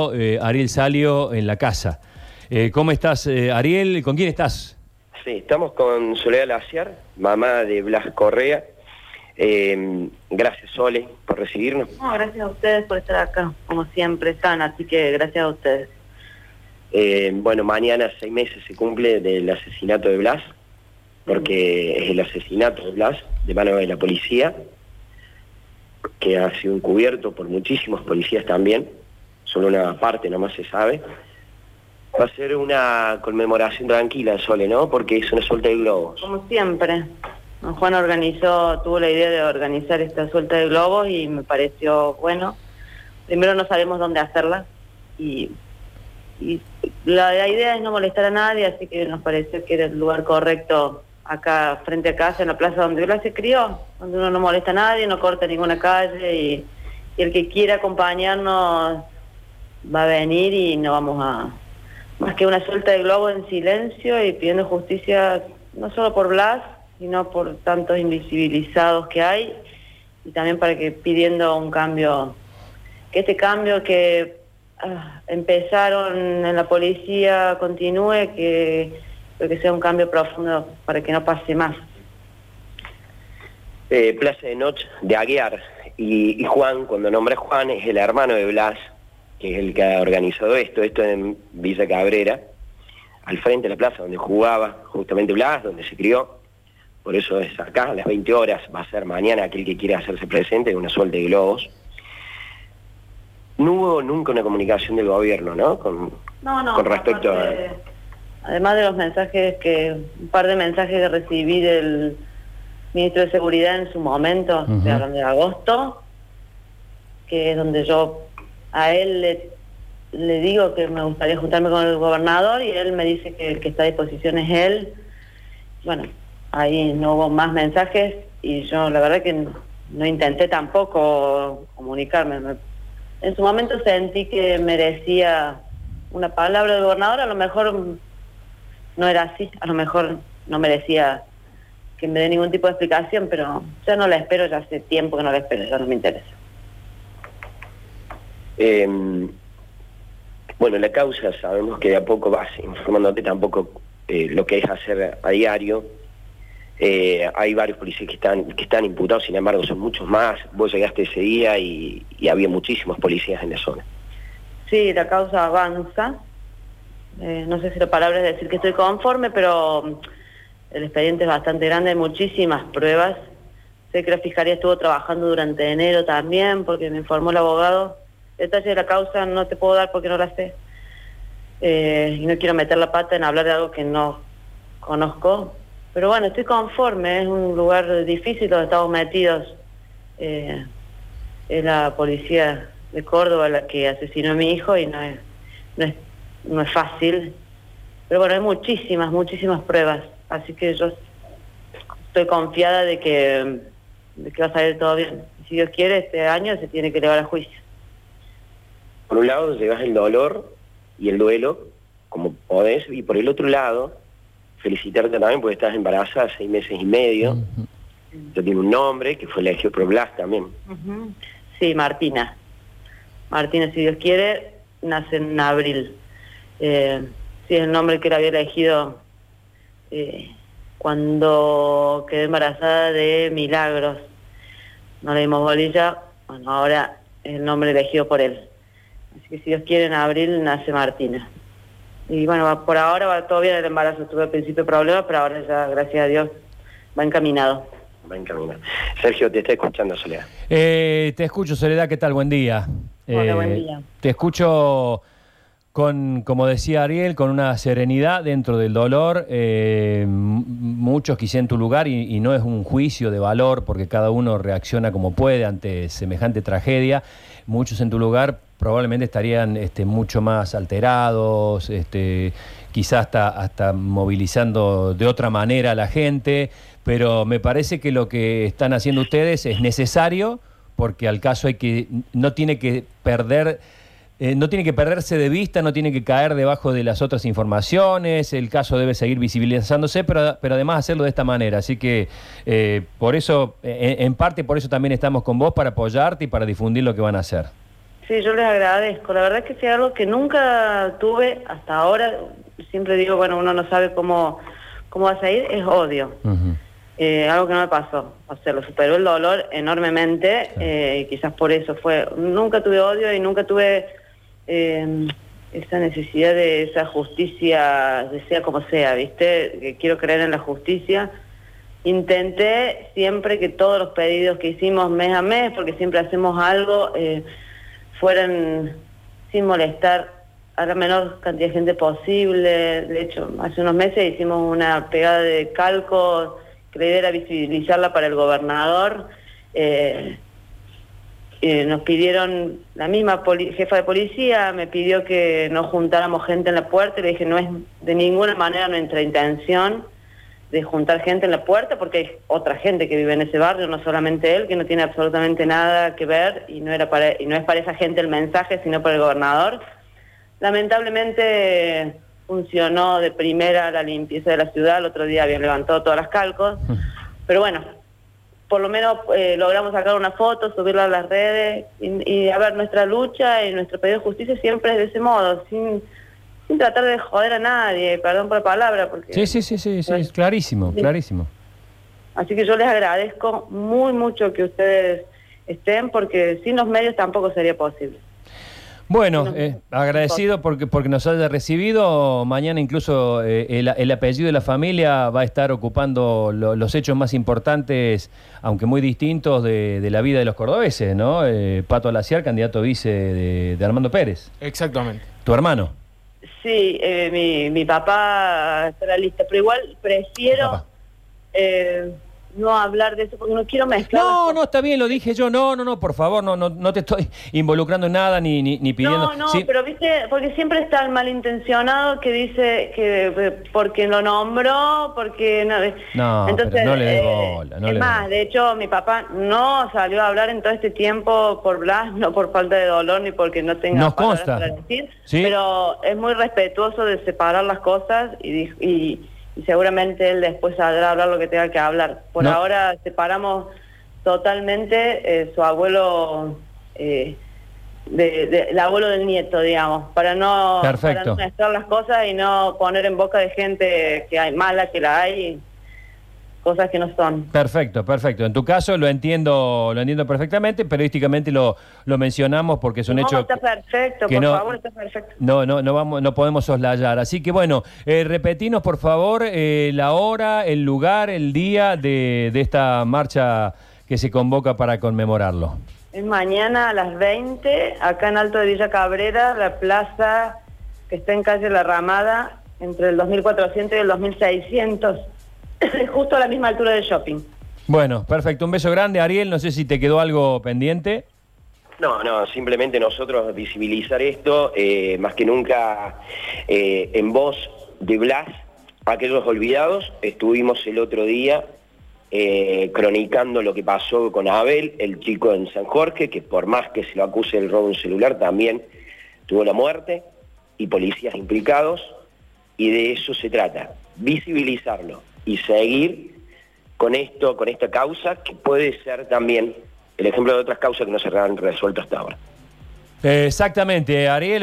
eh, Ariel Salio en la casa. Eh, ¿Cómo estás, eh, Ariel? ¿Con quién estás? Sí, estamos con Soledad Laciar, mamá de Blas Correa. Eh, gracias, Sole, por recibirnos. No, gracias a ustedes por estar acá, como siempre están, así que gracias a ustedes. Eh, bueno, mañana, seis meses, se cumple del asesinato de Blas, porque es el asesinato de Blas de mano de la policía, que ha sido encubierto por muchísimos policías también, solo una parte nomás se sabe. Va a ser una conmemoración tranquila, Sole, ¿no? Porque es una suelta de globos. Como siempre, Juan organizó, tuvo la idea de organizar esta suelta de globos y me pareció bueno. Primero no sabemos dónde hacerla y, la idea es no molestar a nadie, así que nos pareció que era el lugar correcto acá frente a casa, en la plaza donde Blas se crió, donde uno no molesta a nadie, no corta ninguna calle y, y el que quiera acompañarnos va a venir y no vamos a más que una suelta de globo en silencio y pidiendo justicia no solo por Blas, sino por tantos invisibilizados que hay y también para que pidiendo un cambio, que este cambio que ah, empezaron en la policía continúe, que, que sea un cambio profundo para que no pase más. Eh, Plaza de Noche de Aguiar. Y, y Juan, cuando nombra Juan, es el hermano de Blas, que es el que ha organizado esto, esto en Villa Cabrera, al frente de la plaza donde jugaba justamente Blas, donde se crió. Por eso es acá, a las 20 horas, va a ser mañana aquel que quiera hacerse presente, una suelta de globos. No hubo nunca una comunicación del gobierno, ¿no? Con, No, no. con respecto aparte, Además de los mensajes que, un par de mensajes que recibí del ministro de Seguridad en su momento, de hablando de agosto, que es donde yo a él le, digo que me gustaría juntarme con el gobernador y él me dice que el que está a disposición es él. Bueno, ahí no hubo más mensajes y yo la verdad que no, intenté tampoco comunicarme. Me- en su momento sentí que merecía una palabra del gobernador, a lo mejor no era así, a lo mejor no merecía que me dé ningún tipo de explicación, pero ya no la espero, ya hace tiempo que no la espero, ya no me interesa. Eh, bueno, la causa sabemos que de a poco vas informándote tampoco eh, lo que es hacer a diario. Eh, hay varios policías que están, que están imputados, sin embargo son muchos más. Vos llegaste ese día y, y había muchísimos policías en la zona. Sí, la causa avanza. Eh, no sé si la palabra es decir que estoy conforme, pero mm, el expediente es bastante grande, hay muchísimas pruebas. Sé que la Fiscalía estuvo trabajando durante enero también, porque me informó el abogado. Detalles de la causa no te puedo dar porque no la sé. Eh, y no quiero meter la pata en hablar de algo que no conozco. Pero bueno, estoy conforme, es un lugar difícil donde estamos metidos. Eh, es la policía de Córdoba la que asesinó a mi hijo y no es, no es, no es fácil. Pero bueno, hay muchísimas, muchísimas pruebas. Así que yo estoy confiada de que, de que va a salir todo bien. Si Dios quiere, este año se tiene que elevar a juicio. Por un lado llevas el dolor y el duelo, como podés, y por el otro lado, felicitarte también porque estás embarazada seis meses y medio. Ya tiene un nombre, que fue elegido por Blas también. Ujú. Sí, Martina. Martina, si Dios quiere, nace en abril. Eh, sí, es el nombre que él había elegido eh, cuando quedé embarazada de Milagros. No le dimos bolilla, bueno, ahora es el nombre elegido por él. Que si Dios quiere, en abril nace Martina. Y bueno, por ahora va todo bien el embarazo. Tuve al principio problemas, pero ahora ya, gracias a Dios, va encaminado. Va encaminado. Sergio, te está escuchando, Soledad. Eh, te escucho, Soledad, ¿qué tal? Buen día. Hola, Eh, buen día. Te escucho con, como decía Ariel, con una serenidad dentro del dolor. Eh, muchos quisieran tu lugar y, y no es un juicio de valor porque cada uno reacciona como puede ante semejante tragedia. Muchos en tu lugar probablemente estarían este, mucho más alterados, este, quizás hasta, hasta movilizando de otra manera a la gente, pero me parece que lo que están haciendo ustedes es necesario porque al caso hay que, no tiene que perder eh, no tiene que perderse de vista, no tiene que caer debajo de las otras informaciones, el caso debe seguir visibilizándose, pero, pero además hacerlo de esta manera. Así que eh, por eso, eh, en parte por eso también estamos con vos, para apoyarte y para difundir lo que van a hacer. Sí, yo les agradezco. La verdad es que es algo que nunca tuve hasta ahora. Siempre digo, bueno, uno no sabe cómo, cómo vas a ir, es odio. Eh, algo que no me pasó. O sea, lo superó el dolor enormemente eh, y quizás por eso fue. Nunca tuve odio y nunca tuve eh, esa necesidad de esa justicia, sea como sea, ¿viste? Que quiero creer en la justicia. Intenté siempre que todos los pedidos que hicimos mes a mes, porque siempre hacemos algo, fueran sin molestar a la menor cantidad de gente posible. De hecho, hace unos meses hicimos una pegada de calco que la idea era visibilizarla para el gobernador. Eh, eh, nos pidieron, la misma jefa de policía me pidió que no juntáramos gente en la puerta y le dije, no es de ninguna manera nuestra intención de juntar gente en la puerta porque hay otra gente que vive en ese barrio, no solamente él, que no tiene absolutamente nada que ver y no, era para, y no es para esa gente el mensaje, sino para el gobernador. Lamentablemente funcionó de primera la limpieza de la ciudad, el otro día habían levantado todas las calcos, pero bueno, por lo menos eh, logramos sacar una foto, subirla a las redes y, a ver, nuestra lucha y nuestro pedido de justicia siempre es de ese modo, sin, sin tratar de joder a nadie, perdón por la palabra. Porque, sí, sí, sí, sí, sí, clarísimo, clarísimo. Así que yo les agradezco muy mucho que ustedes estén porque sin los medios tampoco sería posible. Bueno, eh, agradecido porque, porque nos haya recibido. Mañana incluso eh, el, apellido de la familia va a estar ocupando los hechos más importantes, aunque muy distintos, de, la vida de los cordobeses, ¿no? Eh, Pato Alaciar, candidato vice de, Armando Pérez. Exactamente. ¿Tu hermano? Sí, mi, mi papá está lista, pero igual prefiero no hablar de eso porque no quiero mezclar. No, no, está bien, lo dije yo. No, no, no, por favor, no, no, no te estoy involucrando en nada ni, ni, ni pidiendo. No, no, pero viste, porque siempre está el malintencionado que dice que eh, porque lo nombró, porque no. No, Entonces, no le dé bola. No es más, de hecho, mi papá no salió a hablar en todo este tiempo por Blas, no por falta de dolor ni porque no tenga Nos consta. para decir, pero es muy respetuoso de separar las cosas y, y y seguramente él después saldrá a hablar lo que tenga que hablar. Por ahora separamos totalmente eh, su abuelo, eh, de, el abuelo del nieto, digamos, para no, para no mezclar las cosas y no poner en boca de gente que hay mala, que la hay cosas que no son. Perfecto, perfecto. En tu caso lo entiendo, lo entiendo perfectamente, periodísticamente lo, lo mencionamos porque es un hecho. Está perfecto, por no, favor, está perfecto. No, no, no vamos, no podemos soslayar. Así que bueno, eh, repetinos por favor eh, la hora, el lugar, el día de, de esta marcha que se convoca para conmemorarlo. Es mañana a las 20, acá en Alto de Villa Cabrera, la plaza que está en calle La Ramada, entre el 2400 y el 2600. justo a la misma altura del shopping. Bueno, perfecto. Un beso grande, Ariel. No sé si te quedó algo pendiente. No, no, simplemente nosotros visibilizar esto, eh, más que nunca eh, en voz de Blas, aquellos olvidados, estuvimos el otro día eh, cronicando lo que pasó con Abel, el chico en San Jorge, que por más que se lo acuse el robo de un celular, también tuvo la muerte, y policías implicados, y de eso se trata, visibilizarlo y seguir con esto, con esta causa, que puede ser también el ejemplo de otras causas que no se han resuelto hasta ahora. Exactamente, Ariel.